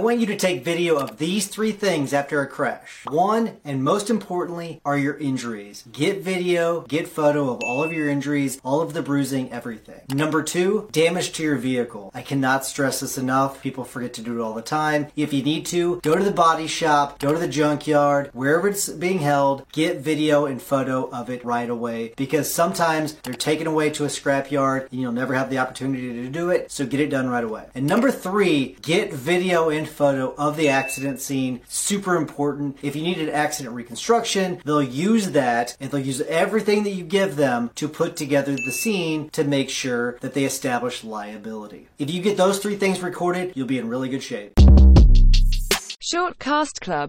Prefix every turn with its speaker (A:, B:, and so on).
A: I want you to take video of these three things after a crash. One, and most importantly, are your injuries. Get video, get photo of all of your injuries, all of the bruising, everything. Number two, damage to your vehicle. I cannot stress this enough. People forget to do it all the time. If you need to, go to the body shop, go to the junkyard, wherever it's being held, get video and photo of it right away because sometimes they're taken away to a scrapyard and you'll never have the opportunity to do it, so get it done right away. And number three, get video and photo of the accident scene. Super important. If you need an accident reconstruction, they'll use that and they'll use everything that you give them to put together the scene to make sure that they establish liability. If you get those three things recorded, you'll be in really good shape.
B: Short Cast Club